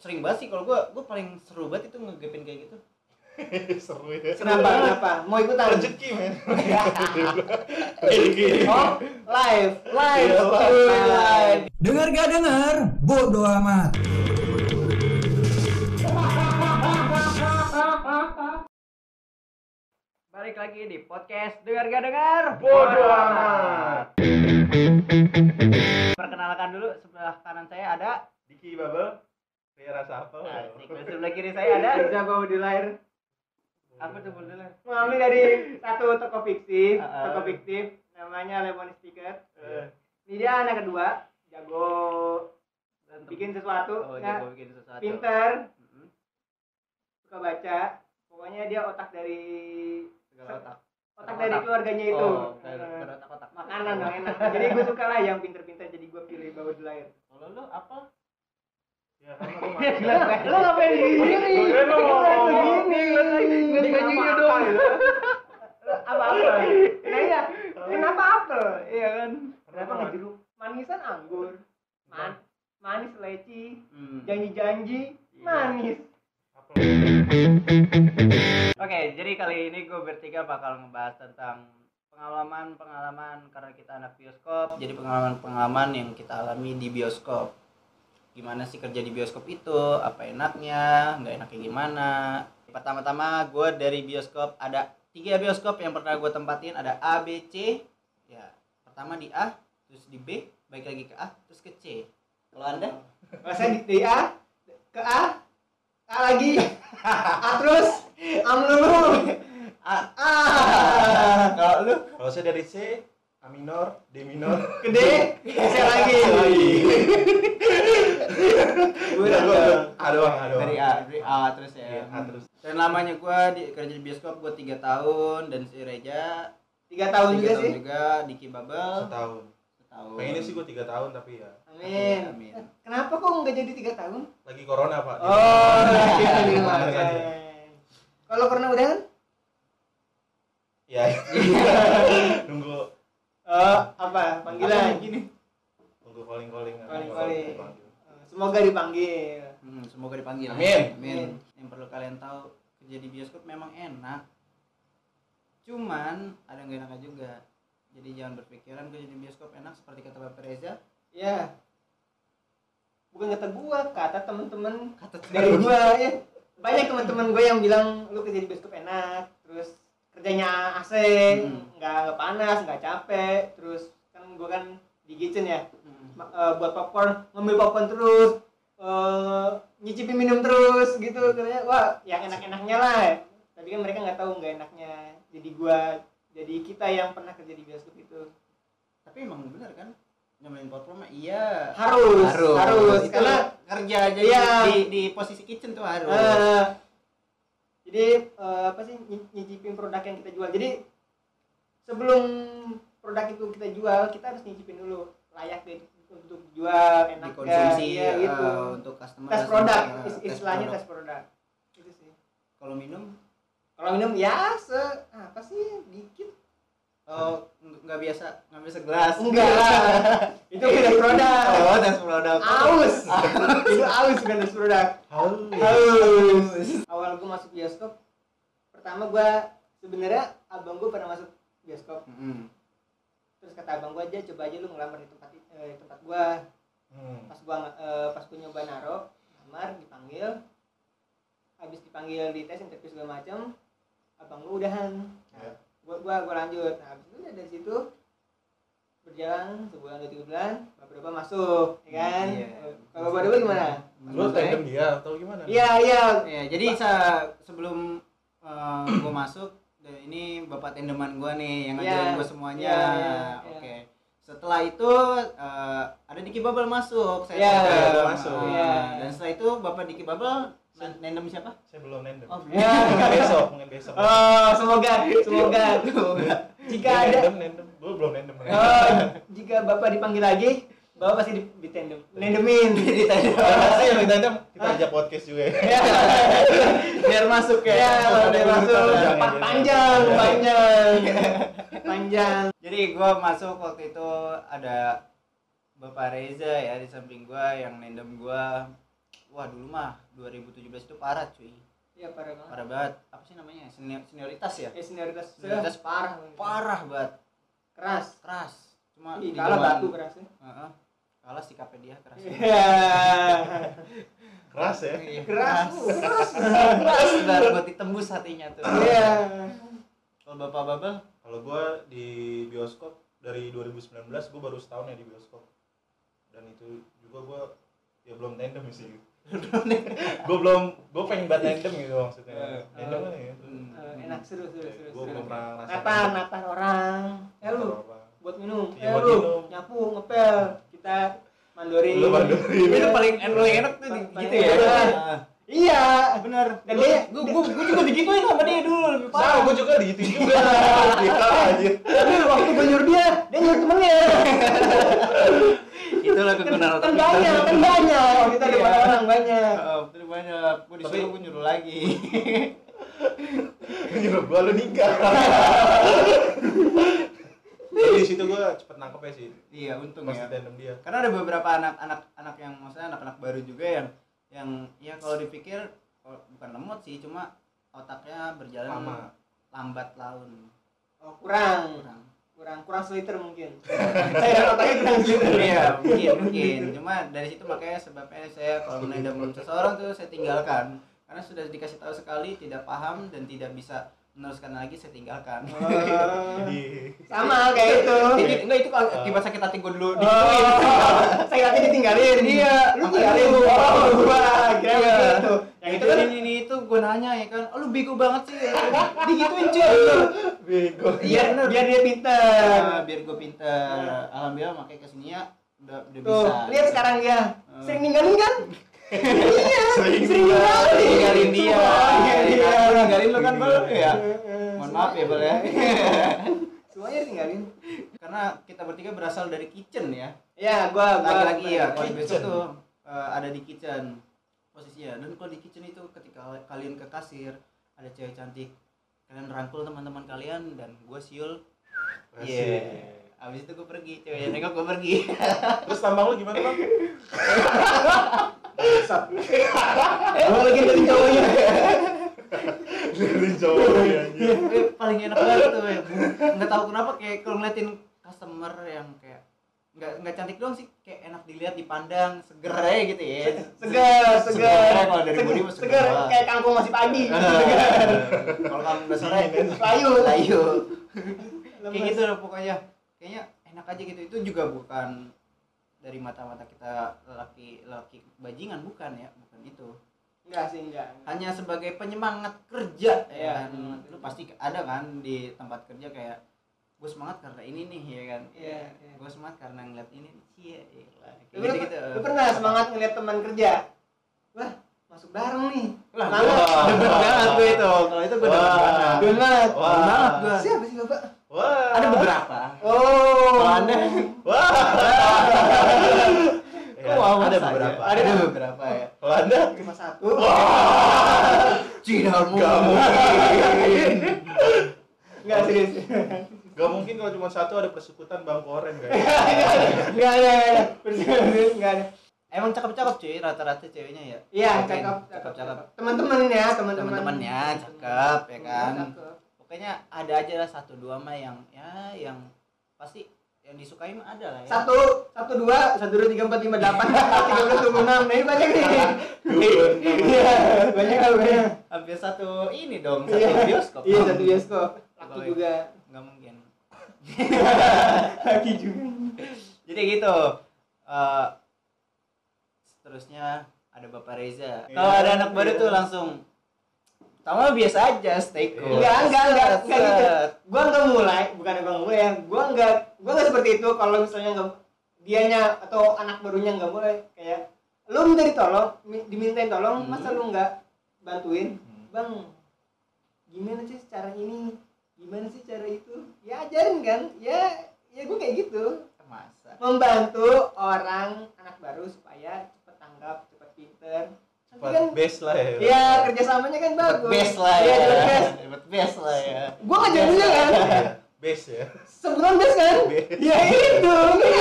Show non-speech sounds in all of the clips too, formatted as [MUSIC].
sering banget sih kalau gue gue paling seru banget itu ngegepin kayak gitu [LAUGHS] seru ya Kenapa? Kenapa? Mau ikutan? rezeki men rezeki Oh, live, live, Iya, live. live. Dengar gak dengar? Bodoh amat. Balik lagi di podcast dengar gak dengar? bodoh amat Perkenalkan dulu sebelah kanan saya ada Diki Babel Ria rasa apa Asik. Sebelah kiri saya ada Jago di lahir. Apa tuh di lahir? Mengambil dari satu toko fiktif, Ah, ah. toko fiktif namanya Lemon Sticker. Eh, Ini dia anak kedua, jago bikin sesuatu, oh ya, jago bikin sesuatu pinter, Mm-mm. suka baca. Pokoknya dia otak dari segala otak otak dari keluarganya itu. oh Eh, berotak-otak makanan dong enak. Jadi gue suka lah yang pinter-pinter jadi gue pilih bawa di lahir. kalau lu apa ya kan aku [LAUGHS] Lo ngapain gini? Mau ngomong. Gini, Ngejengnya dong. Apa apa? Nah ya, kenapa apel? Iya kan? Kenapa nggak jeruk? Manisan anggur, man, manis leci, Hmm. janji-janji, Iya. manis. Oke, jadi kali ini gue bertiga bakal ngebahas tentang pengalaman-pengalaman karena kita anak bioskop. Jadi pengalaman-pengalaman yang kita alami di bioskop. Gimana sih kerja di bioskop itu? Apa enaknya? Nggak enaknya gimana? Pertama-tama gue dari bioskop ada tiga bioskop yang pernah gue tempatin ada A, B, C. Ya, pertama di A, terus di B, baik lagi ke A, terus ke C. Kalau anda? Masa di, di A ke A, A lagi, A terus, A melulu. A. A Kalau lu? kalau saya dari C A minor D minor ke D, C lagi. Gue Udah, gua- udah gua- A doang A doang dari A dari A terus ya Iya, A terus dan lamanya gue di kerja di bioskop gue tiga tahun dan si Reja Tiga tahun tiga juga tahun sih. juga Diki Bubble setahun setahun pengennya sih gue tiga tahun tapi ya Amin. Amin. Kenapa kok nggak jadi tiga tahun? lagi corona pak Oh, Mana saja. Kalau pernah udahan? ya [LAUGHS] apa? Panggilan. gini nunggu calling calling Calling-calling. Semoga dipanggil. hmm, semoga dipanggil Amin. Amin yang perlu kalian tahu kerja di bioskop memang enak cuman ada yang gak enaknya juga jadi jangan berpikiran kerja di bioskop enak seperti kata Bapak Reza Ya. Bukan kata gua, kata temen-temen kata dari gua ya. Banyak teman-teman gue yang bilang lu kerja di bioskop enak, kerjanya AC, Hmm. nggak nggak panas, nggak capek, terus kan gua kan di kitchen ya, Hmm. eh, buat popcorn, ngambil popcorn terus, eh, nyicipin minum terus gitu, katanya wah yang enak-enaknya lah. Tapi kan mereka nggak tahu nggak enaknya. Jadi gua, jadi kita yang pernah kerja di bioskop itu tapi emang bener kan nyamain popcorn mah iya harus, harus, Itu karena kerja aja Iya. di, di posisi kitchen tuh harus Eh, jadi eh, apa sih ny- nyicipin produk yang kita jual. Jadi sebelum produk itu kita jual, kita harus nyicipin dulu layak deh untuk jual, enak dikonsumsi ya, eh, gitu. untuk customer tes produk, is- tes istilahnya tes produk. Itu sih. kalau minum Kalau minum ya se apa sih dikit. Oh ng- nggak biasa nggak biasa gelas Enggak lah. [LAUGHS] itu tes produk. oh tes produk Aus. [LAUGHS] itu aus bukan tes produk. haus Haus. Awal gue masuk bioskop, pertama gue sebenarnya abang gue pernah masuk bioskop. Mm-mm. Terus kata abang gue aja coba aja lu ngelamar di tempat eh, tempat gue. Hmm. Pas gua eh, pas gue nyoba naro, lamar dipanggil. Habis dipanggil di tes interview segala macam, abang gue udahan. Nah, Ya. gua, gua gua lanjut. Nah, habis itu udah dari situ berjalan sebulan dua tiga bulan, bapak masuk, ya kan? Iya. Kalau bapak gimana? lu tandem dia atau gimana Iya iya. ya jadi sa- sebelum [CLEARS THROAT] uh, gue masuk dan ini bapak tendeman gue nih yang ngajarin Iya. gue semuanya Iya, iya, oke iya. setelah itu uh, ada Diki Bubble masuk saya Iya, ada masuk. Iya. dan setelah itu bapak Diki Bubble nendem siapa? Saya belum nendem. Oh Ya. mungkin besok mungkin besok. Oh, semoga semoga. Jika Dia ada nendem. Nendem gue belum nendem. Oh, jika bapak dipanggil lagi, bapak pasti di, ditendem, nendemin. ditendem saya yang nendem kita ajak podcast juga. Ya. Biar masuk ya. Ya, masuk. Pa- ya. panjang, panjang, panjang. jadi gue masuk waktu itu ada bapak Reza ya di samping gue yang nendem gue wah dulu mah 2017 itu parah cuy Iya parah banget. parah banget apa sih namanya Senior, senioritas ya Ya senioritas Senioritas parah. parah banget Keras. keras cuma Ih, di kalah zaman- batu kerasnya. Heeh. kalah sikapnya dia keras Iya. Keras ya. Iya, Keras. keras keras banget buat ditembus hatinya tuh Iya. kalau bapak babel Kalau gua di bioskop dari 2019 gua baru setahun ya di bioskop. Dan itu juga gua ya belum tandem sih. Gua belum gua pengen banget tandem gitu maksudnya. Tandem kan ya. Enak seru seru seru. Seru. belum pernah orang. Eh lu buat minum. Eh buat lu minum. nyapu ngepel. Kita mandori. Lu mandorin. itu paling paling enak tuh gitu ya enak. Iya. benar Dan dia gua, gua juga digituin sama dia dulu lebih parah gua juga gitu [LAUGHS] juga. Dia aja. tapi waktu gue nyuruh dia, dia nyuruh temennya. [LAUGHS] itulah kegunaan kan banyak, kan banyak. Itu ada Iya. orang banyak. Oh, betul banyak. Gua disuruh gua nyuruh lagi. [LAUGHS] Nyuruh gua lu nikah. Tapi di situ gua cepet nangkep ya sih. iya, untung ya. tandem dia. Karena ada beberapa anak-anak anak yang maksudnya anak-anak baru juga yang yang ya kalau dipikir oh, bukan lemot sih, cuma otaknya berjalan Lama. lambat laun. Oh, kurang. Kurang. Kurang kurang seliter mungkin. [LAUGHS] Saya otaknya kurang seliter. Iya, mungkin mungkin. Cuma dari situ makanya sebabnya saya kalau menendam seseorang tuh saya tinggalkan. Karena sudah dikasih tahu sekali tidak paham dan tidak bisa meneruskan lagi saya tinggalkan. Oh, Jadi sama kayak itu. Jadi enggak itu kalau akibat sakit hati gue dulu Oh, digituin. saya hati ditinggalin. Iya, lu tinggalin. lu- Oh, gua kira Iya. begitu. Yang itu kan ini, ini itu gue nanya ya kan, oh, lu bego banget sih, [LAUGHS] digituin cuy. Bego. Iya, biar bener. biar dia pinter. Nah, biar gue pinter. Alhamdulillah makanya ke sini ya udah udah Tuh, bisa. lihat sekarang dia. Hmm. Sering ninggalin kan? [LAUGHS] iya, Sering sering ninggalin. ninggalin. ninggalin dia. Dia. Aku ninggalin lu kan bel ya. Mohon maaf ya bel ya. [LAUGHS] Semuanya tinggalin. Karena kita bertiga berasal dari kitchen ya. Ya, gua Lagi-lagi ya, kalau besok Kitchen. tuh eh, ada di kitchen posisinya. Dan kalau di kitchen itu ketika kalian ke kasir ada cewek cantik, kalian rangkul teman-teman kalian dan gue siul. Iya. Asik. Abis itu gue pergi, ceweknya nengok gue pergi. [LAUGHS] Terus tambang lu gimana, Bang? Gua lagi dari cowoknya. Dari cowoknya anjir. Eh, paling enak banget tuh ya. Nggak tahu kenapa kayak kalau ngeliatin customer yang kayak nggak nggak cantik doang sih kayak enak dilihat dipandang seger aja gitu ya. Segar, segar. Seger, kalau dari body seger Segar, banget. kayak kangkung masih pagi. kalau kamu udah sore Layu. layu. [LAUGHS] Kayak gitu loh pokoknya. Kayaknya enak aja gitu. Itu juga bukan dari mata-mata kita laki laki bajingan bukan ya. Bukan itu. Enggak sih, enggak. hanya sebagai penyemangat kerja ya kan. lu pasti ada kan di tempat kerja kayak gue semangat karena ini nih ya kan Iya, iya. gue semangat karena ngeliat ini nih cie gila. Kayak Lu, gitu-gitu. lu pernah semangat ngeliat teman kerja? Wah, masuk bareng nih. Wah, gua demen banget gue itu. Kalau itu gue demen Wah. banget. Demen banget. Wah. Gue. Siapa sih Bapak? Wah. Ada beberapa. Oh. Anda, Wah. [LAUGHS] kok wow ada beberapa. Ada beberapa ya. Kalau Anda Cuma satu. Tidak Gak mungkin. Enggak serius. [LAUGHS] Gak mungkin kalau cuma satu ada persekutan Bang Koren guys. Enggak ada. Serius enggak ada. Emang cakep-cakep cuy rata-rata ceweknya ya. Iya, Oke, cakep, Cakep-cakep. Teman-teman ya, teman-teman. Teman-temannya cakep ya kan. Cakep. Pokoknya ada aja lah satu dua mah yang ya yang pasti yang disukai mah ada lah ya. Satu, satu dua, satu dua tiga empat lima delapan, [LAUGHS] tiga belas dua puluh enam. Nah ini banyak nih. [LAUGHS] Iya, banyak lah banyak. Hampir satu ini dong, satu Iya. bioskop. Iya satu bioskop. Laki Boleh. juga. Nggak mungkin. [LAUGHS] Laki juga. Jadi gitu. Eh seterusnya ada Bapak Reza. Iya. Kalau ada anak baru tuh langsung Tama biasa aja stay cool. Enggak, enggak, enggak, Set, enggak gitu. Gua enggak mulai, bukan gua nggak mulai ya. Gua enggak, gua enggak seperti itu kalau misalnya enggak dianya atau anak barunya enggak mulai kayak lu minta ditolong, mi- dimintain tolong, Hmm. masa lu enggak bantuin? Hmm. Bang, gimana sih cara ini? Gimana sih cara itu? Ya ajarin kan? Ya, ya gua kayak gitu. Masa. Membantu orang anak baru supaya cepet tanggap, cepet pinter. Nanti kan best lah ya. ya kerjasamanya kan bagus. best lah Iya, ya. dapat best. Dapat best lah ya. Gua ngajarinnya kan. base ya Sebulan bes kan? Best. Ya itu.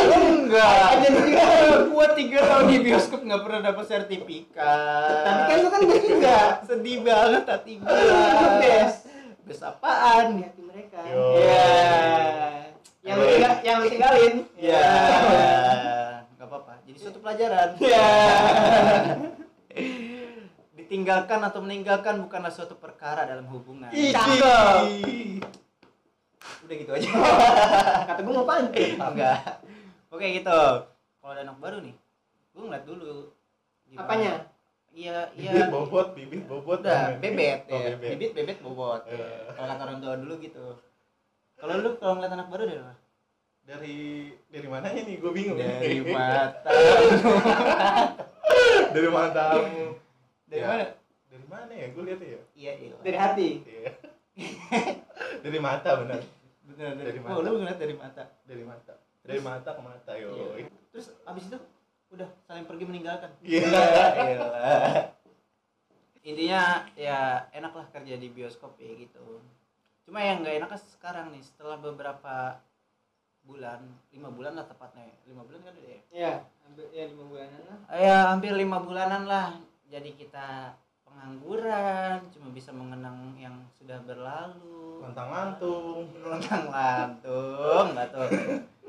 enggak Aja juga. gua tiga tahun di bioskop nggak pernah dapat sertifikat Tapi kan lu kan bes juga. sedih banget hati gua Lu bes apaan Di hati mereka. Ya. Yang lu tinggal, yang lu tinggalin. ya nggak apa-apa jadi suatu pelajaran Ya. [LAUGHS] ditinggalkan atau meninggalkan bukanlah suatu perkara dalam hubungan Cakep. udah gitu aja [LAUGHS] Kata gue mau pantun. enggak oke gitu kalau ada anak baru nih gue ngeliat dulu Gimana? Apanya? Iya bibit iya bobot bibit bobot udah bebet oh, ya. bebet. bibit bebet bobot. Iya. ya. kalau kata orang tua dulu gitu. Kalau lu kalau ngeliat anak baru dari mana? Dari dari mananya nih gue bingung. Dari [LAUGHS] mata. [LAUGHS] Dari matamu dari Ya. mana? Dari mana ya? Gue lihat ya? Iya iya. Dari hati. Iya. [LAUGHS] dari mata benar. Bener dari, Dari oh mata. lu ngeliat dari mata. Dari mata. Dari mata ke mata yo Iya. terus abis itu udah saling pergi meninggalkan Iya. Elah. intinya ya enak lah kerja di bioskop ya gitu cuma yang nggak enak sekarang nih setelah beberapa bulan lima bulan lah tepatnya lima bulan kan udah ya Ya, hampir ya lima bulanan lah. ya hampir lima bulanan lah jadi kita pengangguran cuma bisa mengenang yang sudah berlalu. Lantang lantung. [LAUGHS] Lontang lantung nggak tuh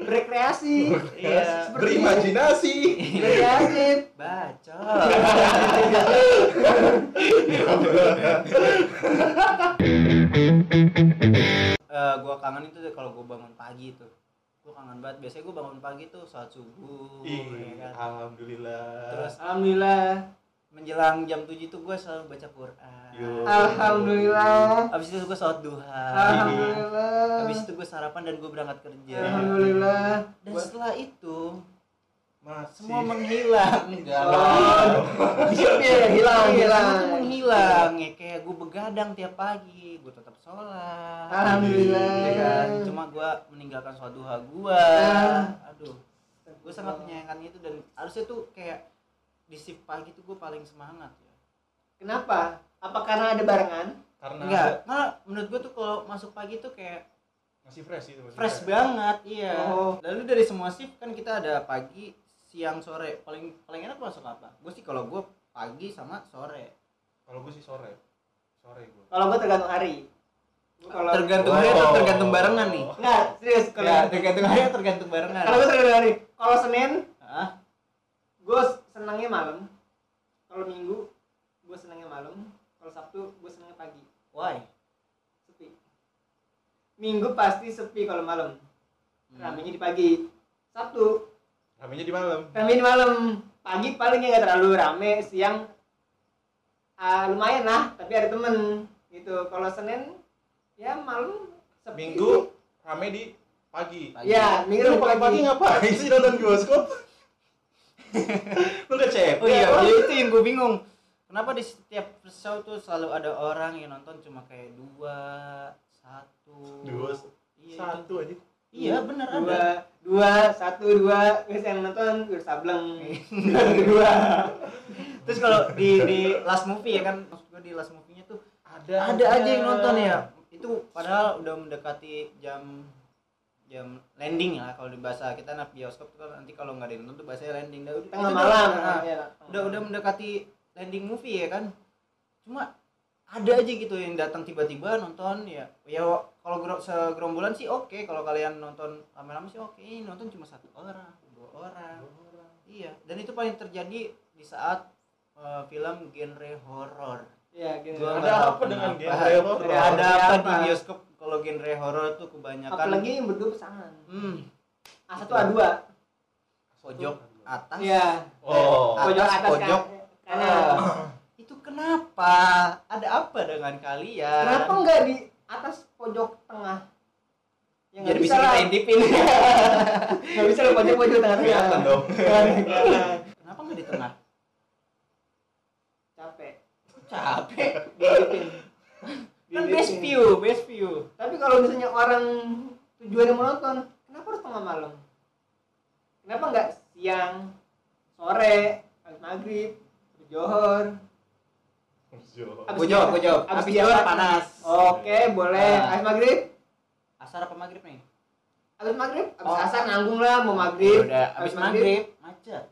Berkreasi. iya. Berimajinasi. Berkreatif. bacot. [LAUGHS] Eh, gua kangen itu deh kalau gua bangun pagi tuh. Gua kangen banget. Biasanya gua bangun pagi tuh saat subuh Ih, ya kan? alhamdulillah. Terus Alhamdulillah. Menjelang jam 7 tuh gua selalu baca Quran Yo. Alhamdulillah. habis itu gua sholat duha Alhamdulillah. habis itu gua sarapan dan gua berangkat kerja Alhamdulillah. dan setelah itu masih semua menghilang enggak Oh, lah Iya, hilang, Iya, hilang. semua menghilang ya kayak gue begadang tiap pagi gue tetap sholat Alhamdulillah. ya kan cuma gue meninggalkan sholat duha gue Ah. aduh gue sangat menyayangkan itu dan harusnya tuh kayak di shift pagi tuh gue paling semangat ya Kenapa? Apa karena ada barengan? karena enggak karena menurut gue tuh kalau masuk pagi tuh kayak masih fresh itu masih fresh banget iya Oh. lalu dari semua shift kan kita ada pagi siang sore paling paling enak masuk apa gue sih kalau gue pagi sama sore kalau gue sih sore sore gue Kalau gue tergantung hari. Kalau tergantung hari atau tergantung barengan nih Enggak, serius kalau ya tergantung hari atau tergantung barengan kalau gue tergantung hari. Kalau Senin, Hah? gue senangnya malam. Kalau Minggu, gue senangnya malam. Kalau Sabtu, gue senangnya pagi. why Sepi. Minggu pasti sepi kalau malam. Hmm. Ramenya di pagi. Sabtu, ramenya di malam rame di malam. Pagi palingnya nggak terlalu rame. Siang ah, lumayan lah, tapi ada temen gitu. Kalau Senin, ya malam sepi. minggu rame di pagi Pagi. Ya, minggu lu pagi-pagi ngapain sih nonton bioskop lu gak cek oh iya. Ya itu yang gue bingung. Kenapa di setiap show tuh selalu ada orang yang nonton cuma kayak dua satu? Dua, iya, itu. satu aja. Iya bener dua ada. Dua satu dua. Terus yang nonton udah sableng. [LAUGHS] Dua. Terus kalau di di last movie ya kan maksud gue di last movie-nya tuh ada ada aja yang nonton ya. itu padahal udah mendekati jam jam landing lah kalau di bahasa kita anak bioskop tuh kan nanti kalau nggak ada yang nonton tuh bahasanya landing. Dah udah tengah malam. udah, nah, ya. udah udah mendekati landing movie ya kan. Cuma ada aja gitu yang datang tiba-tiba nonton ya ya kalau gero- segerombolan sih oke. Kalau kalian nonton rame-rame sih oke. Ini nonton cuma satu orang dua orang. Iya dan itu paling terjadi di saat eh, film genre horor ya Ada apa? dengan genre horor? Ya, ada apa? di bioskop kalau genre horor tuh kebanyakan? Apalagi yang berdua pasangan. Hmm, A satu A dua. Pojok atas ya Oh. pojok Atas, atas pojok. kan- kanan itu kenapa? Ada apa dengan kalian? Kenapa enggak di atas pojok tengah? Ya jadi [LAUGHS] nggak bisa lah. kita intipin nggak bisa lah pojok pojok tengah. Kelihatan tengah dong kenapa nggak di tengah capek. [LAUGHS] Kan best view best view. Tapi kalau misalnya orang tujuannya mau nonton kenapa harus tengah malam? Kenapa nggak siang sore habis maghrib habis johor? Jo. Abis jawab gue jawab. abis abis jual panas. oke boleh. Ah. habis maghrib? Asar apa maghrib nih? Abis maghrib? Abis Oh. asar nanggung lah mau maghrib. Udah abis maghrib macet.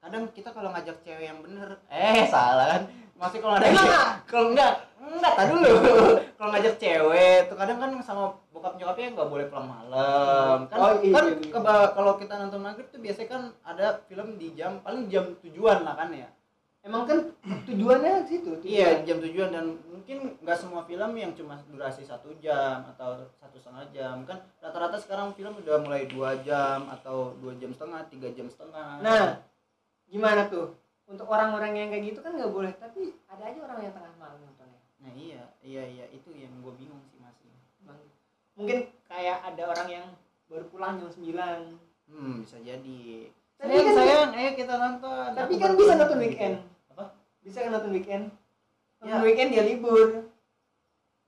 Kadang kita kalau ngajak cewek yang bener eh salah kan maksudnya kalau ada Emang? kalau enggak enggak tak dulu. [LAUGHS] Kalau ngajak cewek tuh kadang kan sama bokap nyokapnya nggak boleh pulang malam. Kan Oh, iya, kan iya, iya. kalau kita nonton maghrib tuh biasanya kan ada film di jam paling jam tujuan lah kan ya. Emang kan tujuannya situ? Iya jam tujuan dan mungkin nggak semua film yang cuma durasi satu jam atau satu setengah jam. Kan rata-rata sekarang film udah mulai dua jam atau dua jam setengah tiga jam setengah. Nah gimana tuh untuk orang-orang yang kayak gitu kan nggak boleh tapi ada aja orang yang tengah malam nontonnya Nah iya, iya iya itu yang gue bingung sih masih. Bang. mungkin kayak ada orang yang baru pulang jam 9 Hmm bisa jadi. Tapi sayang kan- sayang, ayo kita nonton. tapi Aku kan bisa nonton weekend Apa? bisa kan nonton weekend nonton Ya. weekend dia libur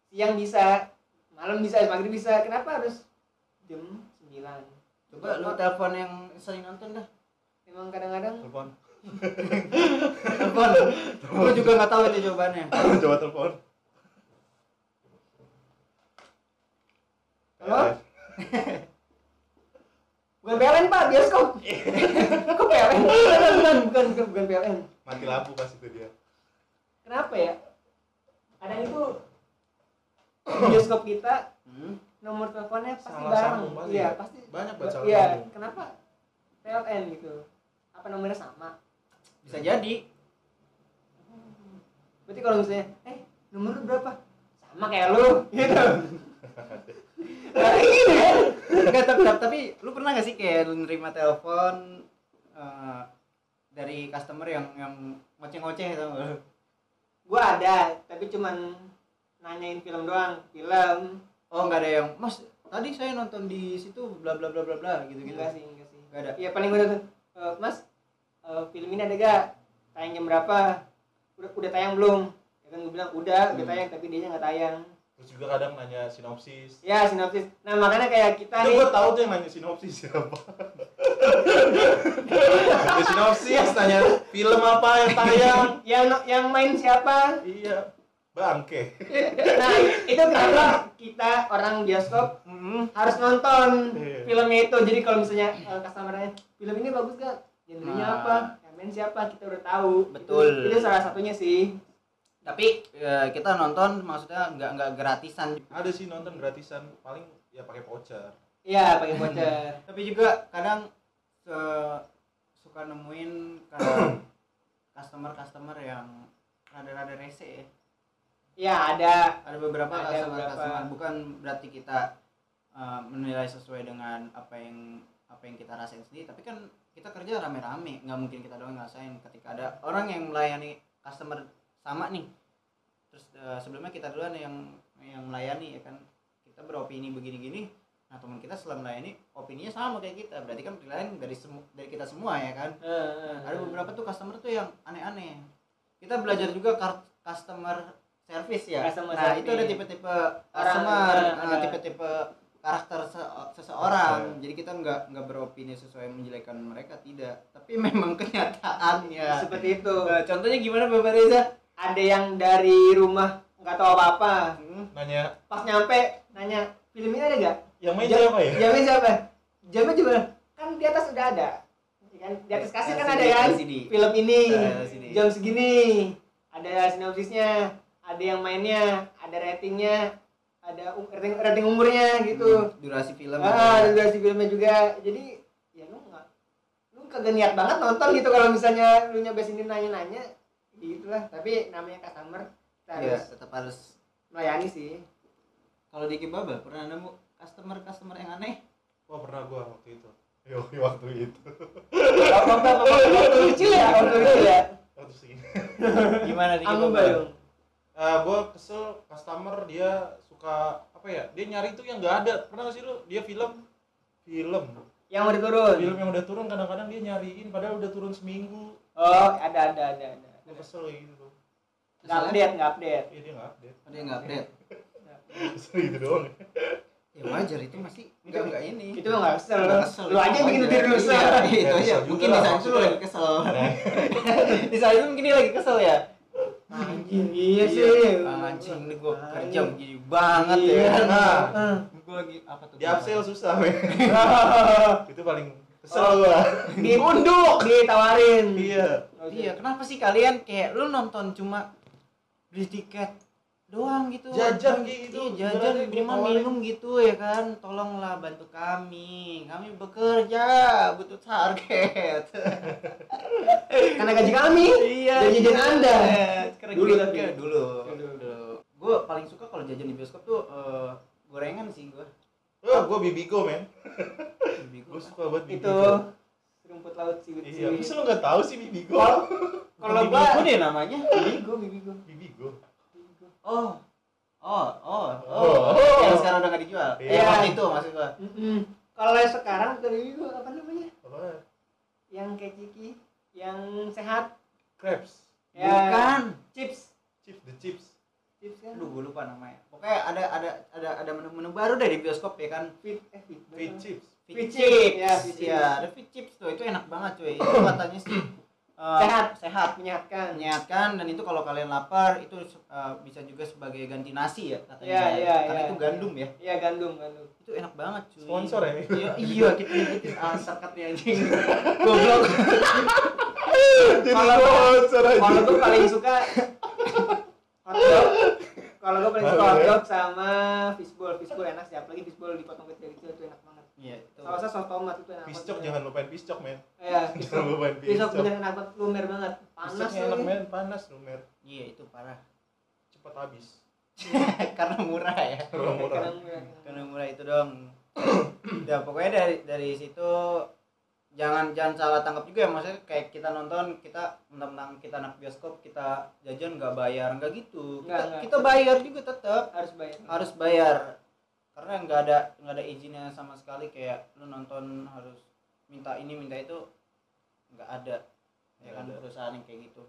siang bisa malam bisa maghrib bisa kenapa harus jam 9 Coba lu telepon yang sering nonton dah. emang kadang-kadang telepon Telepon. Gue juga nggak tahu itu jawabannya. coba telepon Halo? bukan PLN pak bioskop [LAUGHS] kok PLN bukan bukan bukan bukan, bukan PLN mati lampu pas itu dia kenapa ya kadang itu bioskop kita Hmm? nomor teleponnya pasti Salah bareng sambung pasti iya ya? pasti banyak baca iya kenapa PLN gitu apa nomornya sama Bisa jadi. berarti kalau misalnya eh nomor lu berapa sama kayak lu gitu [LAUGHS] nah, gitu kan Enggak tapi, tapi tapi lu pernah gak sih kayak lu nerima telepon eh, dari customer yang yang ngoceh-ngoceh lu? gua ada tapi cuman nanyain film doang film Oh nggak ada yang mas tadi saya nonton di situ bla bla bla bla bla gitu gitu. enggak sih enggak sih Nggak ada. iya paling udah tuh "Eh, mas eh, film ini ada gak tayang jam berapa? Udah udah tayang belum? Ya kan gue bilang udah udah Hmm. tayang tapi dia nggak tayang. Terus juga kadang nanya sinopsis. Ya sinopsis. Nah makanya kayak kita itu nih gue tahu tuh yang nanya sinopsis siapa. [LAUGHS] Nanya sinopsis nanya film apa yang tayang. [LAUGHS] Yang yang main siapa? Iya. Bangke. [LAUGHS] Nah itu kenapa kita orang bioskop Mm-mm. harus nonton Iya. filmnya itu? Jadi kalau misalnya uh, customernya film ini bagus gak genrenya Nah. apa yang main siapa kita udah tahu Betul. itu, itu salah satunya sih Tapi eh, kita nonton maksudnya nggak nggak gratisan. ada sih nonton gratisan paling ya pakai voucher iya pakai voucher [LAUGHS] Tapi juga kadang eh, suka nemuin kadang [COUGHS] customer-customer yang rada-rada rese ya. ya ada Ada beberapa Ada customer, beberapa. customer bukan berarti kita eh, menilai sesuai dengan apa yang apa yang kita rasain sendiri, tapi kan kita kerja rame-rame, nggak mungkin kita doang ngerasain. Ketika ada orang yang melayani customer sama nih, terus eh, sebelumnya kita duluan yang yang melayani ya kan, kita beropini begini-gini, nah teman kita setelah melayani opininya sama kayak kita, berarti kan penilaian dari semu dari kita semua ya kan. Eh, Ada beberapa tuh customer tuh yang aneh-aneh. Kita belajar juga customer service ya. Customer nah, service. itu ada tipe-tipe customer, ada. tipe-tipe karakter se- seseorang. Jadi kita nggak nggak beropini sesuai menjelekan mereka tidak, tapi [LAUGHS] memang kenyataannya. seperti itu. Nah, contohnya gimana Bapak Reza? ada yang dari rumah nggak tahu apa apa Hmm, nanya. Pas nyampe nanya film ini ada gak yang main siapa ya? Jamnya siapa? Jamnya juga kan di atas udah ada. Ya kan? Di atas kasir kan ada kan? LCD. film ini. Nah, LCD. jam segini. Ada sinopsisnya ada yang mainnya ada ratingnya ada um- rating, rating umurnya gitu. Hmm, durasi film. ah ada ada. durasi filmnya juga. Jadi ya lu nggak lu kagak niat banget nonton gitu kalau misalnya lu nyampe sini nanya-nanya gitu lah. Tapi namanya customer kita Iya, harus tetap harus. melayani sih. Kalau di Kebaba pernah nemu customer-customer yang aneh? wah pernah gua waktu itu. Yo [LAUGHS] waktu itu. Waktu kecil ya waktu kecil ya? Waktu segini. Gimana di Kebaba? Bayung Eh gue kesel customer dia suka apa ya dia nyari tuh yang nggak ada. Pernah gak sih lu? Dia film? Film. Yang udah turun? Film yang udah turun kadang-kadang dia nyariin padahal udah turun seminggu. Oh ada ada ada ada. Gue kesel kayak gitu tuh. Nggak update nggak update. Iya dia nggak update. Yang nggak update? [LAUGHS] kesel gitu doang. Ya wajar itu masih enggak enggak ini. itu mah nggak kesel. Lu aja yang bikin diri lu kesel. Iya, itu Ya, aja. kesel Mungkin di saat itu lu lagi kesel. [LAUGHS] di saat itu mungkin dia lagi kesel ya. Anjing iya sih anjing ini gue kerja begini banget Iya. ya Nah. Gue lagi apa tuh Di upsell susah, men. [LAUGHS] itu paling kesel Oh. gua. ditunduk ditawarin Iya. iya kenapa sih kalian kayak lu nonton cuma beli tiket doang gitu Jajan gitu. iya jajan minimal minum gitu ya kan tolonglah bantu kami kami bekerja butuh target [LAUGHS] karena gaji kami iya jajan Anda. Karena Dulu dulu tapi. dulu Dulu. dulu gue paling suka kalau jajan di bioskop tuh eh, gorengan sih gue Oh, gua bibigo, men. Gua suka itu bibigo. rumput laut sih Iya, masa lu nggak tahu sih bibigo? Kalau- gua deh namanya bibigo bibigo Bibigo. Oh oh oh oh, Oh. yang sekarang udah gak dijual Iya. eh waktu itu maksud gue Mm-mm. kalau yang sekarang bukan bibigo apa namanya Apa? yang kayak ciki yang sehat Crabs. ya bukan chips Chips, the chips. chips kan aduh gue lupa namanya pokoknya ada ada ada ada menu-menu baru deh di bioskop ya kan fit eh fit Fit chips. Fit chips. ya Fit chips. ya ada fit chips tuh itu enak banget cuy itu katanya sih eh, Sehat. sehat menyehatkan. menyehatkan dan itu kalau kalian lapar itu eh, bisa juga sebagai ganti nasi ya katanya Iya, iya, karena iya. itu gandum ya. Iya gandum gandum. Itu enak banget cuy. Sponsor ya? iya [LAUGHS] iya kita nyebutin ah sarkatnya anjing. Goblok. [LAUGHS] Kalau- sponsor kalau gue paling suka hotdog kalau gue paling suka hotdog sama fishball fishball enak sih apalagi fishball dipotong kecil-kecil itu enak sausnya saus tomat itu enak Piscok jangan lupain piscok, men. iya [LAUGHS] Jangan piscok lupain piscok piscok. bener enak banget lumer banget panas Piscoknya enak, men. Panas lu, mer. iya itu parah Cepat habis. [LAUGHS] karena murah ya Kalau murah. Karena murah. karena murah itu dong ya pokoknya dari dari situ jangan jangan salah tangkap juga ya maksudnya kayak kita nonton kita mentang-mentang kita anak bioskop kita jajan nggak bayar nggak gitu kita, nggak. kita bayar juga tetap harus bayar harus bayar karena nggak ada nggak ada izinnya sama sekali kayak lu nonton harus minta ini minta itu nggak ada. Ya kan ada. perusahaan yang kayak gitu.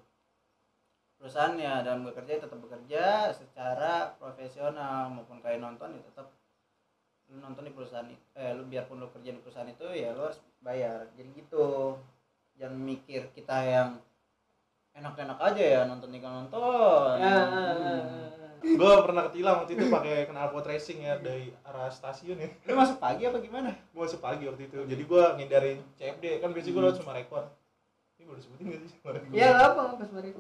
Perusahaan ya dalam bekerja tetap bekerja secara profesional maupun kayak nonton ya tetap lu nonton di perusahaan itu eh lu biarpun lu kerja di perusahaan itu ya lu harus bayar. Jadi gitu. Jangan mikir kita yang enak-enak aja ya nonton tinggal nonton. Ya, Hmm. Gue pernah ketilang waktu itu pakai knalpot racing ya dari arah stasiun ya. lu masuk pagi apa gimana Gue masuk pagi waktu itu. Jadi gue ngindarin CFD. Kan biasanya gue lewat Sumarekon. Ini gue udah sebutin gak sih Sumarekon? ya apa pas mereka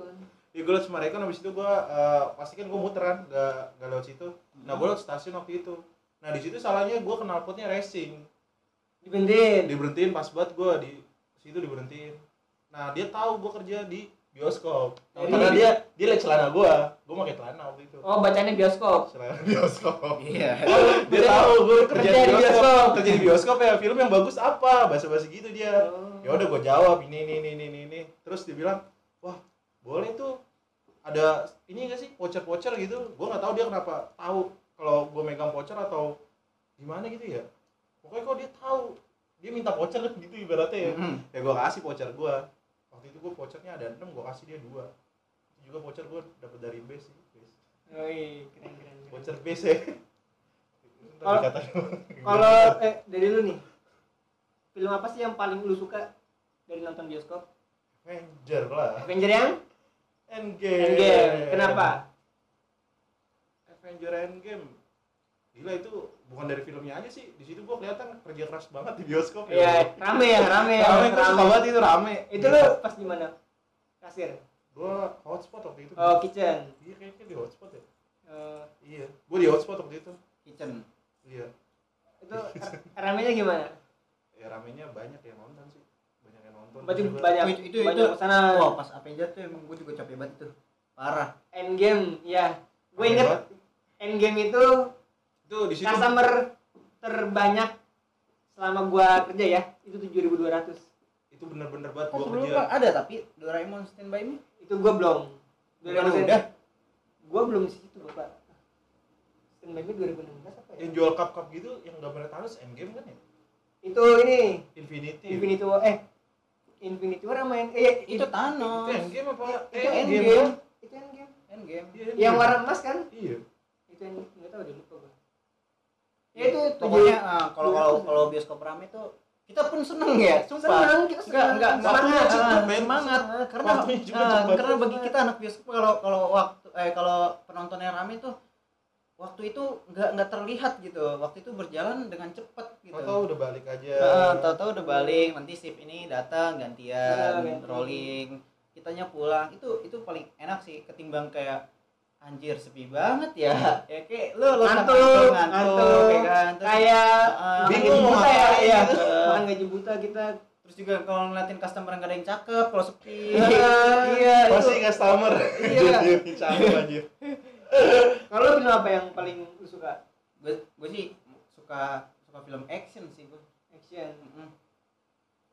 Ya gue lewat Sumarekon habis itu gue uh, pasti kan gue muter kan, gak, gak lewat situ. Nah gue lewat stasiun waktu itu. Nah di situ salahnya gue knalpotnya racing. dibentin Diberhentiin pas banget gue di situ diberhentiin. Nah dia tahu gue kerja di bioskop. Jadi- Karena dia dia liat celana gue. Gue pakai celana waktu itu. oh bacanya bioskop Celana bioskop. iya [LAUGHS] dia tahu gue kerja, Kerja di bioskop. bioskop. kerja di bioskop ya film yang bagus apa bahasa bahasa gitu dia Oh. ya udah gue jawab ini ini ini ini ini, terus dia bilang wah boleh tuh ada ini enggak sih voucher voucher gitu gue nggak tahu dia kenapa tahu kalau gue megang voucher atau gimana gitu ya pokoknya kok dia tahu dia minta voucher [LAUGHS] gitu ibaratnya ya Mhm. ya gue kasih voucher gue waktu itu gue vouchernya ada enam gue kasih dia dua. Itu juga voucher gue dapet dari base sih base Yoi, keren keren voucher base ya Kalau eh dari lu nih, film apa sih yang paling lu suka dari nonton bioskop? Avenger lah. Avenger yang? Endgame. Endgame. Kenapa? Avenger Endgame gila itu bukan dari filmnya aja sih di situ gua kelihatan kerja keras banget di bioskop Iya, rame ya, rame ya. rame gua suka banget itu rame Itu lu pas di mana? Kasir. gua hotspot waktu itu Oh, kitchen. iya kayaknya di hotspot ya Eh, iya gua di hotspot waktu itu kitchen iya itu ramenya gimana? ya ramenya banyak yang nonton sih banyak yang nonton gua- banyak Oh, itu- itu- banyak itu- ke sana. wah pas Avenger tuh emang gue juga capek banget tuh parah Endgame, ya. Gue Rame inget banget. Endgame itu itu di situ customer terbanyak selama gua kerja ya. Itu 7.200. itu bener-bener banget oh gua kerja ada tapi Doraemon Stand By Me Itu gua belum. 2016. udah? Gua belum di situ, Bapak. Stand by me 2016 apa ya? yang jual cup cup gitu yang gambarnya Thanos Endgame kan ya Itu ini Infinity Infinity War eh Infinity War sama yang eh itu Thanos itu Endgame apa itu Eh, Endgame itu Endgame. Endgame Iya, Yang Endgame. warna emas kan? iya Itu yang enggak tahu deh lupa gua. Ya itu pokoknya tujuh- ah, kalau kalau kalau bioskop rame tuh kita pun seneng ya sumpah Seneng, kita Enggak, seneng. enggak, enggak. Semangat. Semangat. Semangat. Karena juga cepet. karena bagi kita anak bioskop kalau kalau waktu eh kalau penontonnya rame tuh waktu itu nggak nggak terlihat gitu. Waktu itu berjalan dengan cepat gitu. Tahu-tahu udah balik aja. Heeh, tahu-tahu udah balik, nanti shift ini datang gantian, ganti. rolling. Kitanya pulang. Itu itu paling enak sih ketimbang kayak anjir sepi banget ya. Ya kayak lu lu Ngantuk, ngantuk, kayak kan. Terus, Kayak makan bingung buta mau ya, iya. gitu. Makan gaji buta kita. terus juga kalau ngeliatin customer yang gak ada yang cakep kalau sepi. [LAUGHS] Iya, itu. Pasti customer. Iya. Cakep anjir. [LAUGHS] Kalau film apa yang paling lu suka? gue gue sih suka suka film action sih gue Action.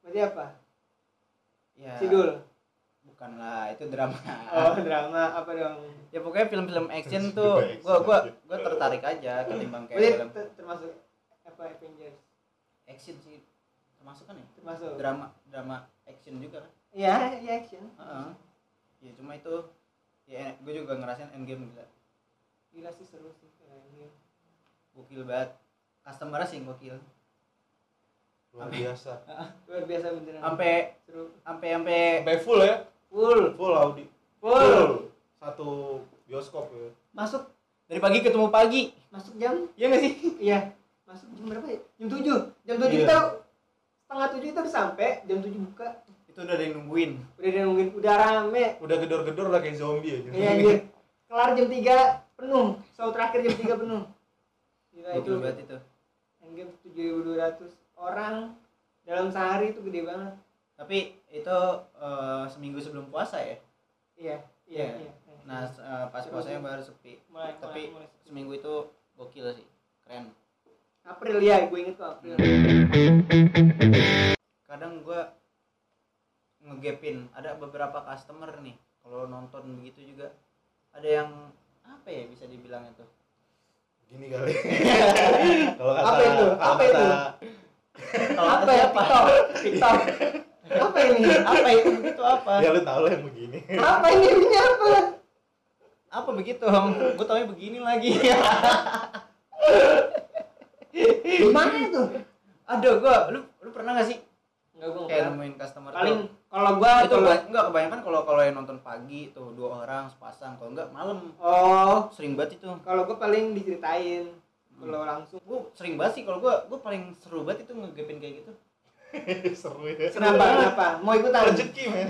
Berarti apa? ya Sidul. Bukan lah itu drama Oh, drama apa dong? ya pokoknya film-film action tuh action gue gue aja. gue tertarik aja ketimbang kayak film ter- termasuk apa Avengers? action sih termasuk kan ya Termasuk. drama drama action juga kan Iya, iya action. Heeh. ya cuma itu ya gue juga ngerasain endgame gila Gila sih seru sih. ini. gokil banget customer sih gokil Luar biasa. [LAUGHS] Luar biasa beneran. sampai seru. sampai sampai Sampai full ya. Full. Full Audi. Full. Satu bioskop ya. Masuk dari pagi ketemu pagi masuk jam iya gak sih [LAUGHS] iya. Masuk jam berapa ya? Jam 7. Jam 7 Iya. kita setengah 7 kita udah sampai, jam 7 buka. itu udah ada yang nungguin Udah ada yang nungguin, udah rame. Udah gedor-gedor lah kayak zombie aja. Iya anjir. Kelar jam 3 penuh. Show terakhir jam 3 penuh. Gila itu. banget itu Endgame 7200 orang dalam sehari itu gede banget. Tapi itu eh, seminggu sebelum puasa ya Iya, iya, Iya. iya. nah eh, pas puasanya baru sepi mulai, tapi mulai, mulai. seminggu itu gokil sih keren April ya, gue inget kok April. kadang gua ngegapin ada beberapa customer nih kalau nonton begitu juga ada yang apa ya bisa dibilang itu Gini kali. [LAUGHS] Kalau kata Apa itu? kalau Apa itu? kata- kalau apa ya? TikTok, TikTok. Apa ini? apa itu begitu apa? Ya lu tau lah yang begini. Apa ini? Ini apa? apa begitu gue taunya begini lagi. Gimana itu? aduh gua lu lu pernah gak sih? Enggak gue kayak nemuin customer Paling kalau gua itu kalau enggak kebanyakan kalau kalau yang nonton pagi tuh dua orang sepasang. Kalau enggak malam. Oh. Sering banget itu. Kalau gua paling diceritain kalau langsung. Gue sering banget sih kalau gue gue paling seru banget itu ngegapin kayak gitu [LAUGHS] Seru ya. kenapa? Kenapa? Mau ikutan? Rezeki men.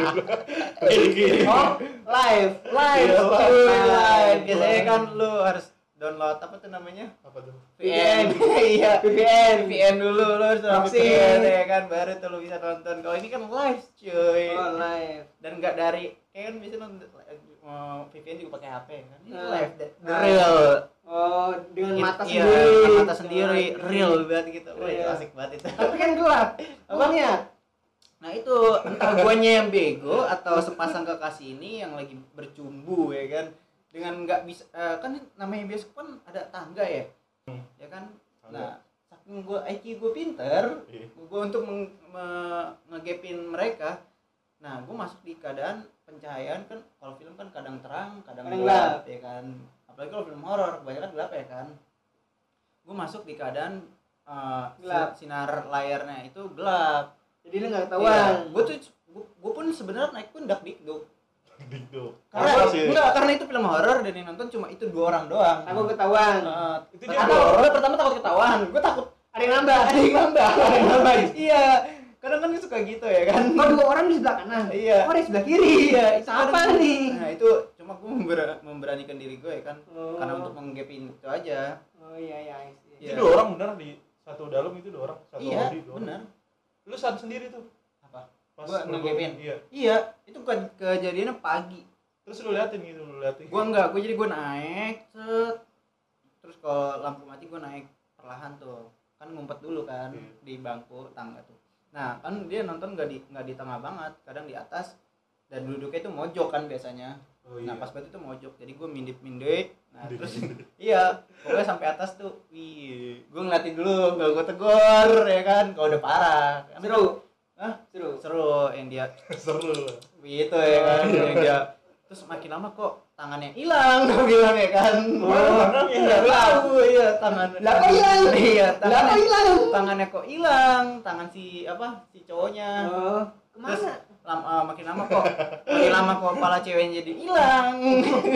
[LAUGHS] Rezeki. oh live. Live. Iya, live. biasanya kan lu harus download apa tuh namanya? Apa tuh? VPN [LAUGHS] iya VPN VPN dulu lu harus download. VPN ya kan? Baru tuh lu bisa nonton. Kalau ini kan live cuy. Oh live. Dan nggak dari kayak kan bisa nonton mau VPN juga pakai HP kan? Ini Nah. live the, the Nah. real. oh dengan mata Iya, sendiri. dengan mata sendiri. Mata real banget gitu. Wah, itu Iya. asik banget itu. Tapi kan gelap. Apanya Nah itu entah guanya yang bego atau sepasang kekasih ini yang lagi bercumbu ya kan? Dengan nggak bisa eh, kan namanya bioskop kan ada tangga ya? Ya kan? Nah saking gue IQ gue pinter Iya. gue untuk meng- me- ngegapin mereka nah gue masuk di keadaan pencahayaan kan kalau film kan kadang terang kadang gelap ya kan. Apalagi kalau film horor kebanyakan gelap ya kan. Gue masuk di keadaan eh, Gelap. sinar layarnya itu gelap. Jadi lu nggak Iya, ketahuan. gue tuh gue pun sebenarnya naik pun dak dikduk karena enggak karena itu film horor dan yang nonton cuma itu dua orang doang. Takut ketahuan. Eh, Itu dia. gue pertama takut ketahuan. Gue takut ada yang nambah. Ada yang nambah. Ada yang nambah. Iya kadang kan suka gitu ya kan kok dua orang di sebelah kanan Iya. oh di sebelah kiri iya itu apa kadang- nih nah itu cuma gue member- memberanikan diri gue ya kan Oh. karena untuk menggapin itu aja oh iya iya. Iya. Itu dua orang bener di satu dalam itu dua orang, satu iya dua orang. benar Lu saat sendiri tuh. apa Pas Gua ngegapin. Iya. iya itu ke- kejadiannya pagi Terus lu liatin gitu, lu liatin. gua enggak gua jadi gua naik set terus kalau lampu mati gua naik perlahan tuh kan ngumpet dulu kan Iya. di bangku tangga tuh nah kan dia nonton nggak di nggak di tengah banget kadang di atas dan duduknya itu mojok kan biasanya. Oh, nah iya. pas banget itu mojok jadi gua mindip mindip nah Mindip- terus iya pokoknya sampai atas tuh wih gua ngeliatin dulu nggak gua tegur ya kan kalau udah parah. Kan seru? Hah? seru? Seru yang dia [LAUGHS] seru. Gitu ya kan Iya. yang dia terus makin lama kok tangannya hilang [LAUGHS] gue bilang ya kan? Oh, tangannya nggak tahu iya tangan. Lah, kok hilang? iya Lah kok tangannya hilang? tangannya kok hilang? Tangan si apa si cowoknya. Oh, Terus ke mana? lam- eh, makin lama kok makin lama kok kepala ceweknya jadi hilang.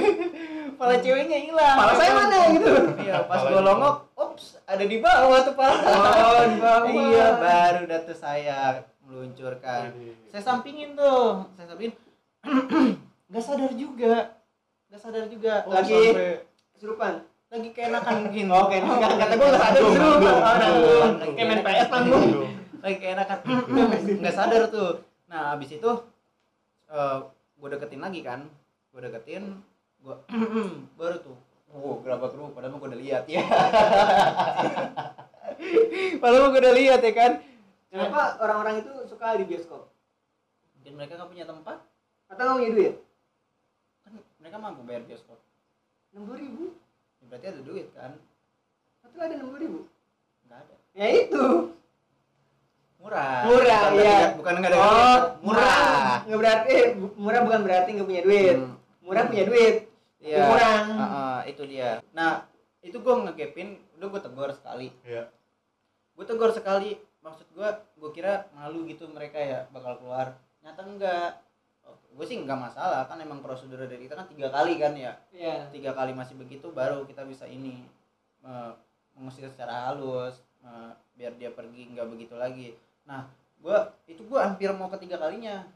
[LAUGHS] Kepala ceweknya hilang. Kepala saya mana gitu? iya pas gue longok ops ada di bawah tuh pala Oh, di bawah. iya baru dah tuh saya meluncurkan. Saya sampingin tuh saya sampingin [CLEARS THROAT] nggak sadar juga. Nggak sadar juga. Oh, Lagi sampai- kesurupan. lagi keenakan mungkin Oke, kata kata gue nggak sadar kesurupan. Oh, Kayak main keenakan. PS tanggung. lagi keenakan nggak sadar tuh. Nah abis itu gue deketin lagi kan. Gue deketin gue [CLEARS THROAT] baru tuh. Wow gerabak gerubuk padahal gue udah lihat ya. [LAUGHS] Padahal gue udah lihat ya kan. Kenapa orang-orang itu suka di bioskop? mungkin mereka nggak punya tempat. Atau nggak punya duit? Mereka mampu bayar bioskop Enam puluh ribu? Ya, berarti ada duit kan Atau ada enam puluh ribu? nggak ada Ya itu. murah Murah, bukan iya. tidak- bukan nggak ada Oh, duit murah Nggak berarti eh, murah bukan berarti nggak punya duit. Hmm, Murah punya duit. iya Kurang. Ah, ah, itu dia nah itu gue ngegapin udah gue tegur sekali Iya. gue tegur sekali maksud gue gue kira malu gitu mereka ya bakal keluar nyata enggak gue sih nggak masalah kan emang prosedur dari kita kan tiga kali kan ya. Iya. tiga kali masih begitu baru kita bisa ini eh, mengusir secara halus biar dia pergi nggak begitu lagi. Nah gue itu gue hampir mau ketiga kalinya.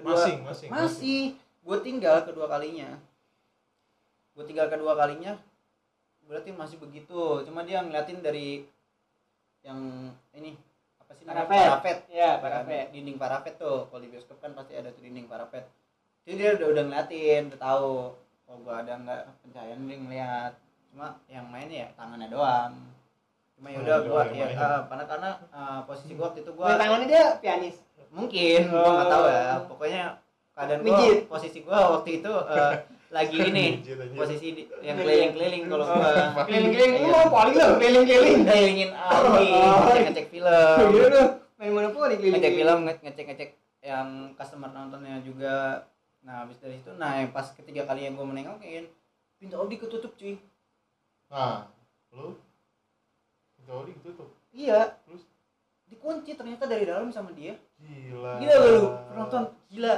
Masing, masing, masih. Gue tinggal kedua kalinya. Gue tinggal kedua kalinya berarti masih begitu. Cuma dia ngeliatin dari yang ini apa sih namanya Parapet. parapet Iya, Kan, parapet. dinding parapet tuh kalau di bioskop kan pasti ada tuh dinding parapet jadi dia udah udah ngeliatin udah tahu kalau gua ada nggak pencahayaan dia ngeliat cuma yang main ya tangannya doang cuma ya udah gua ya ah, karena karena ah, posisi gua waktu itu Gua gua tangannya dia pianis. mungkin gua nggak tahu ya Oh. pokoknya keadaan gua Mijit. posisi gua waktu itu eh, lagi [LAUGHS] ini posisi di- yang keliling-keliling kalau [LAUGHS] gua Keliling-keliling Iya. lu mau paling lu keliling-keliling. [LAUGHS] ngelilingin Audi Oh. ngecek-ngecek film Gitu lu. Main monopoli ngecek keliling. film nge- ngecek-ngecek yang customer nontonnya juga nah habis dari situ nah yang pas ketiga kali yang gue menengokin pintu Audi ketutup cuy Nah, lu Pintu Audi ditutup. iya Terus dikunci ternyata dari dalam sama dia gila. gila lu penonton gila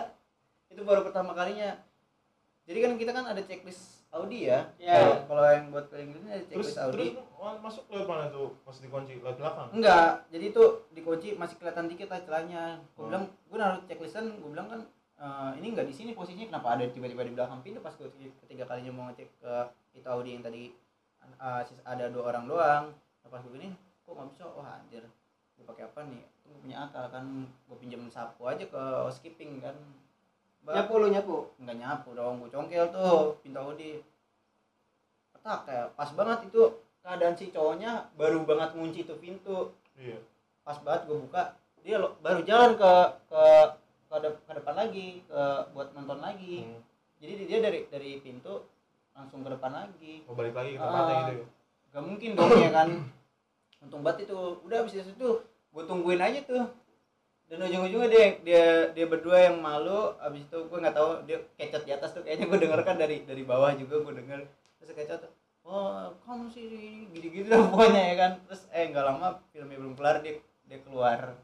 itu baru pertama kalinya jadi kan kita kan ada checklist Audi ya Iya. kalau yang buat keliling ada Terus checklist Audi terus ma- masuk lewat mana tuh? Pas dikunci lewat belakang. Enggak, jadi itu dikunci masih kelihatan dikit lah celahnya. Gue Hmm. bilang, gue naruh checklistan, gue bilang kan eh, ini enggak di sini posisinya kenapa ada tiba-tiba di belakang pintu pas gue ketiga kalinya mau ngecek ke itu Audi yang tadi eh, sis- ada dua orang doang. Pas gue ini kok nggak bisa? Wah anjir, gue pakai apa nih? Gue punya akal kan, gue pinjam sapu aja ke housekeeping kan. Mbak, Nyapu lu nyapu. nggak nyapu dong, gue congkel tuh pintu Audi. Petak kayak pas banget itu keadaan si cowoknya baru banget ngunci tuh pintu Iya. pas banget gue buka dia lo- baru jalan ke ke ke, de- ke depan lagi ke buat nonton lagi Hmm. jadi dia dari dari pintu langsung ke depan lagi Mau balik lagi ke tempatnya Ah. gitu ya. gak mungkin dong ya kan untung banget itu udah habis situ gue tungguin aja tuh dan ujung-ujungnya dia dia dia berdua yang malu habis itu gue nggak tahu dia kecot di atas tuh kayaknya gue denger kan dari dari bawah juga gue denger. Terus kecot oh kamu sih gini-gini lah pokoknya ya kan. Terus eh nggak lama filmnya belum kelar dia dia keluar.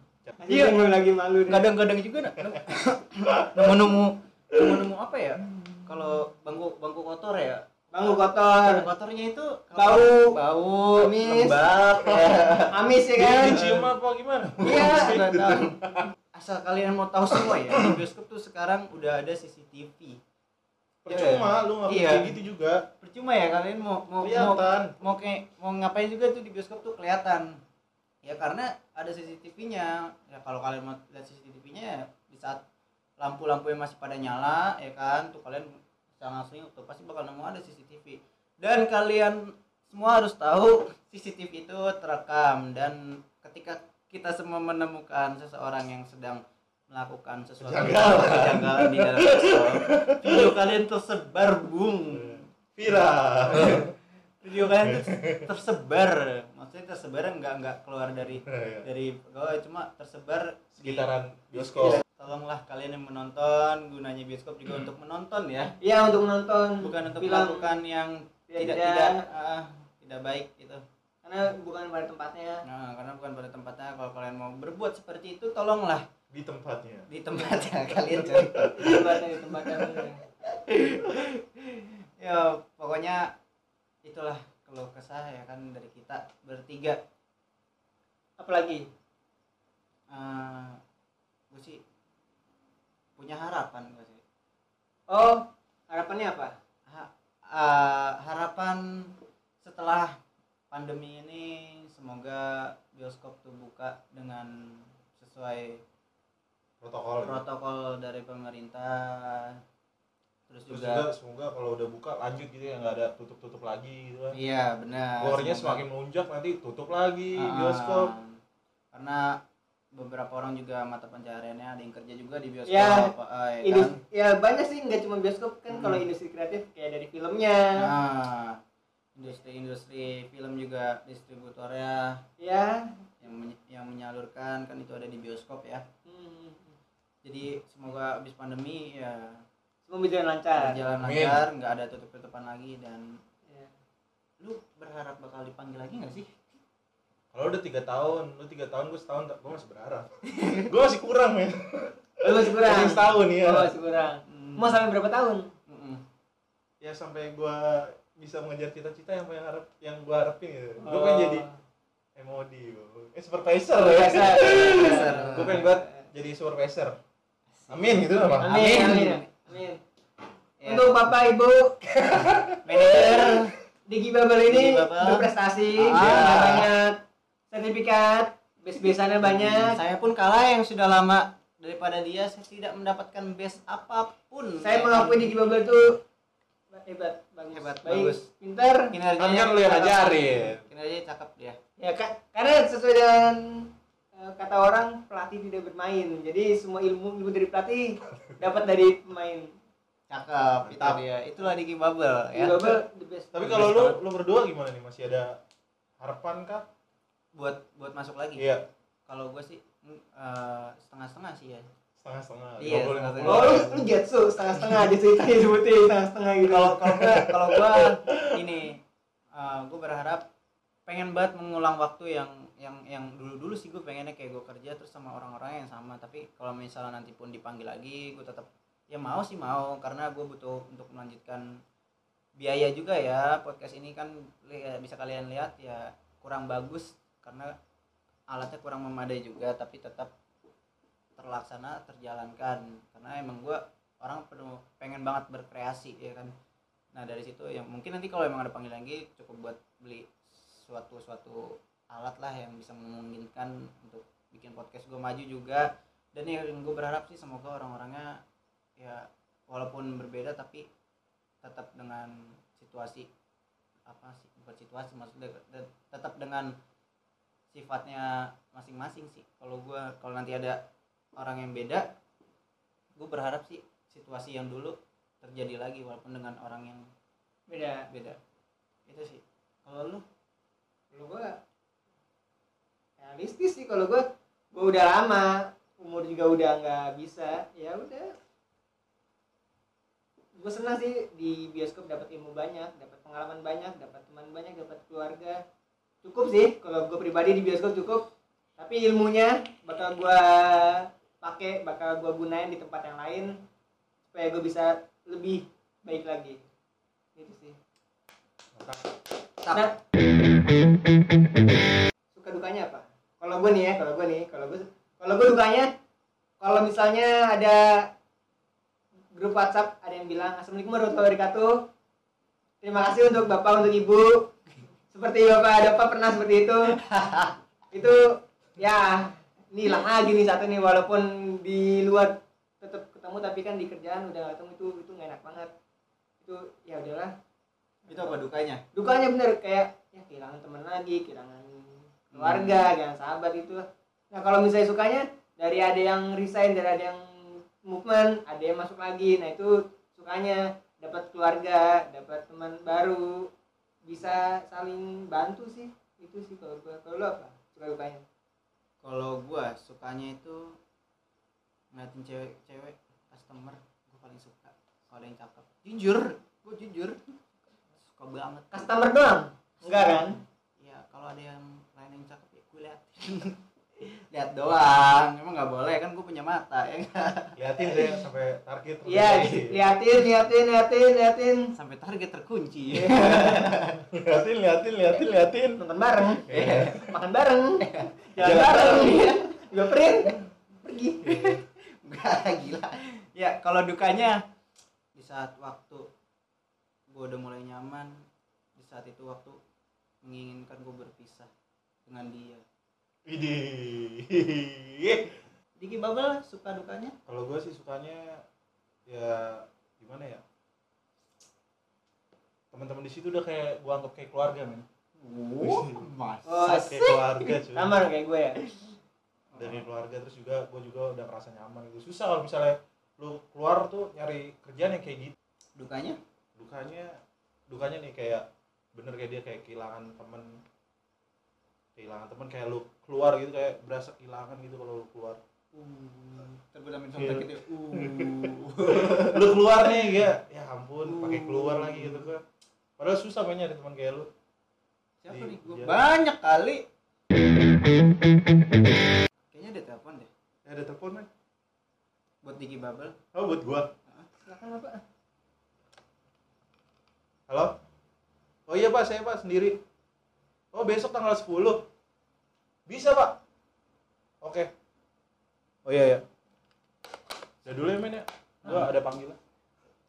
Iya, lagi malu kadang-kadang juga na- nemu nemu nemu nemu nemu apa ya? Kalau bangku bangku kotor ya Bangku kotor. kotornya itu Bau. bau Amis. lembab ya [LAUGHS] Amis ya kan? Dicium apa gimana? Iya. [LAUGHS] Tahu. asal kalian mau tahu semua ya di bioskop tuh sekarang udah ada CCTV Percuma lu nggak Iya. kayak gitu juga. percuma ya kalian mau mau mau, Kelihatan. mau kayak mau ngapain juga tuh di bioskop tuh kelihatan ya karena ada CCTV-nya ya kalau kalian mau lihat CCTV-nya ya di saat lampu-lampu yang masih pada nyala ya kan tuh kalian bisa langsung tuh pasti bakal nemu ada CCTV dan kalian semua harus tahu CCTV itu terekam dan ketika kita semua menemukan seseorang yang sedang melakukan sesuatu Kejanggalan. di dalam bioskop video kalian tersebar bung Viral. [LAUGHS] video kalian tuh [LAUGHS] tersebar maksudnya tersebar nggak nggak keluar dari Iya. dari pegawai cuma tersebar Sekitaran di bioskop. Tolonglah kalian yang menonton gunanya bioskop juga untuk menonton ya. Iya untuk menonton. Bukan untuk film melakukan yang tidak beda. tidak ah, tidak baik gitu. Karena bukan pada tempatnya. nah karena bukan pada tempatnya. Kalau kalian mau berbuat seperti itu tolonglah. Di tempatnya. Di tempatnya [LAUGHS] kalian. Cari Di tempatnya di tempatnya. [LAUGHS] ya pokoknya itulah kalau kesah ya kan dari kita bertiga. Apalagi? Eh gue sih punya harapan gue sih? Oh, harapannya apa? Ha- eh, harapan setelah pandemi ini semoga bioskop tuh buka dengan sesuai protokol. ya. protokol dari pemerintah. Terus, terus juga, juga semoga kalau udah buka lanjut gitu ya nggak ada tutup tutup lagi gitu kan. Iya benar. Keluarnya semakin melunjak nanti tutup lagi Ah, bioskop. karena beberapa orang juga mata pencahariannya ada yang kerja juga di bioskop Ya, eh, ya Indus- kan? ya banyak sih nggak cuma bioskop kan Hmm. kalau industri kreatif kayak dari filmnya nah industri-industri film juga distributornya ya yang menye- yang menyalurkan kan itu ada di bioskop ya hmm, jadi semoga habis pandemi ya semua berjalan lancar berjalan Amin. lancar nggak ada tutup-tutupan lagi dan Ya. lu berharap bakal dipanggil lagi nggak sih kalau udah tiga tahun lu tiga tahun gue setahun gue masih berharap. [LAUGHS] Gue masih kurang men. Lu masih kurang? Masih setahun ya Oh, masih kurang. Mau sampai berapa tahun? Mm-mm. ya sampai gue bisa mengejar cita-cita yang pengen harap yang gue harapin gitu. Gue Oh. pengen jadi MOD gua. eh supervisor. Ya [LAUGHS] gue pengen banget jadi supervisor. Amin gitu apa amin Amin. amin amin. Ya, untuk bapak ibu. Manajer. Digi Babel ini Digi Babel. berprestasi Ah. banyak sertifikat base-besannya banyak. saya pun kalah yang sudah lama daripada dia saya tidak mendapatkan best apa pun. Saya Ya mengakui? Digi Babel itu hebat bagus. Hebat, baik bagus. pintar. Kinerjanya kan lu yang ngajarin. Kinerjanya cakep dia. Ya ka- karena sesuai dengan eh, kata orang pelatih tidak bermain. Jadi semua ilmu ilmu dari pelatih dapat dari pemain. Cakep itu Mantap. dia. Itulah Diki ya. Babel the best. Tapi kalau lu lu berdua gimana nih? Masih ada harapan kah buat buat masuk lagi. Iya. Kalau gue sih mm, eh, setengah-setengah sih ya. Setengah-setengah. Iya, 50, setengah-setengah. oh lu, lu jetsu setengah-setengah di ceritanya [LAUGHS] sebutin setengah-setengah gitu. Kalau kalau gue kalau gue ini gue berharap pengen banget mengulang waktu yang yang yang dulu dulu sih gue pengennya kayak gue kerja terus sama orang-orang yang sama. Tapi kalau misalnya nanti pun dipanggil lagi gue tetap ya mau sih mau. Karena gue butuh untuk melanjutkan biaya juga ya. Podcast ini kan ya, bisa kalian lihat ya kurang bagus karena alatnya kurang memadai juga tapi tetap terlaksana terjalankan. Karena emang gue orang penuh pengen banget berkreasi ya kan. Nah dari situ yang mungkin nanti kalau emang ada panggil lagi cukup buat beli suatu suatu alat lah yang bisa memungkinkan untuk bikin podcast gue maju juga. Dan yang gue berharap sih semoga orang-orangnya ya walaupun berbeda tapi tetap dengan situasi apa sih bukan situasi maksudnya tetap dengan sifatnya masing-masing sih. Kalau gue kalau nanti ada orang yang beda gue berharap sih situasi yang dulu terjadi lagi walaupun dengan orang yang beda. Beda. Itu sih. Kalau lu? Kalau gua realistis sih. Kalau gua gua udah lama umur juga udah nggak bisa ya udah. Gua senang sih di bioskop dapat ilmu banyak dapat pengalaman banyak dapat teman banyak dapat keluarga cukup sih kalau gua pribadi di bioskop cukup tapi ilmunya bakal gua pakai bakal gua gunain di tempat yang lain supaya gua bisa lebih baik lagi gitu sih. Nah, suka dukanya apa? Kalau gue nih ya, kalau gue nih, kalau gue, kalau gue dukanya, kalau misalnya ada grup WhatsApp ada yang bilang Assalamualaikum warahmatullahi wabarakatuh. Terima kasih untuk bapak, untuk ibu. Seperti bapak ada apa pernah seperti itu? [LAUGHS] itu ya ini hilang lagi nih satu nih walaupun di luar tetap ketemu tapi kan di kerjaan udah ketemu itu itu nggak enak banget. Itu ya udahlah. Itu apa dukanya? Dukanya bener kayak ya kehilangan teman lagi kehilangan keluarga kehilangan sahabat itu nah kalau misalnya sukanya dari ada yang resign dari ada yang movement ada yang masuk lagi nah itu sukanya. Dapat keluarga dapat teman baru bisa saling bantu sih itu sih kalau gua. Kalau lu apa? Suka dukanya kalau gua sukanya itu ngeliatin cewek-cewek customer gue paling suka kalau ada yang cakep. Jujur gue jujur suka banget. Customer doang? Enggak kan? Ya kalau ada yang lain yang cakep ya gue liatin [LAUGHS] lihat doang emang nggak boleh kan gue punya mata ya liatin saya sampai target iya liatin liatin liatin liatin. Sampai target terkunci. Liatin liatin liatin liatin. Nonton bareng. Iya. makan bareng. Jalan Jalan bareng. bareng. juga print. Pergi. Enggak gila. Ya, kalau dukanya di saat waktu gue udah mulai nyaman, di saat itu waktu menginginkan gue berpisah dengan dia. Widih. Diki Babel suka dukanya? Kalau gue sih sukanya ya gimana ya? Teman-teman di situ udah kayak gua anggap kayak keluarga men. Oh, mas. Oh, Kayak keluarga cuy. sama dong kayak gue ya Dari keluarga terus juga gue juga udah ngerasa nyaman gitu. Susah kalau misalnya lu keluar tuh nyari kerjaan yang kayak gitu. Dukanya? Dukanya dukanya nih kayak bener kayak dia kayak kehilangan temen kehilangan temen kayak lu keluar gitu kayak berasa kehilangan gitu kalau lu keluar Terbelamin Iya. gitu. Uh. [LAUGHS] lu keluar nih ya ya ampun pakai keluar lagi gitu kan padahal susah mainnya ada teman kayak lu Siapa Di- nih? Gua iya. banyak kali. Kayaknya ada telepon deh ya ada telepon men buat Diki Babel. oh buat gua silakan bapak halo oh iya pak saya pak sendiri oh besok tanggal 10 bisa pak oke oh iya ya udah dulu ya men ya gua ada panggilan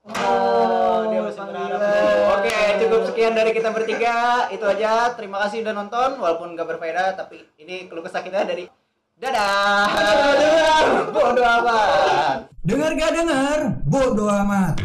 Oh, dia masih panggilan. berharap. Oke, cukup sekian dari kita bertiga. Itu aja. Terima kasih udah nonton, walaupun gak berfaedah, tapi ini keluh kesah kita dari Dadah. Bodoh amat. Dengar gak dengar? Bodo amat.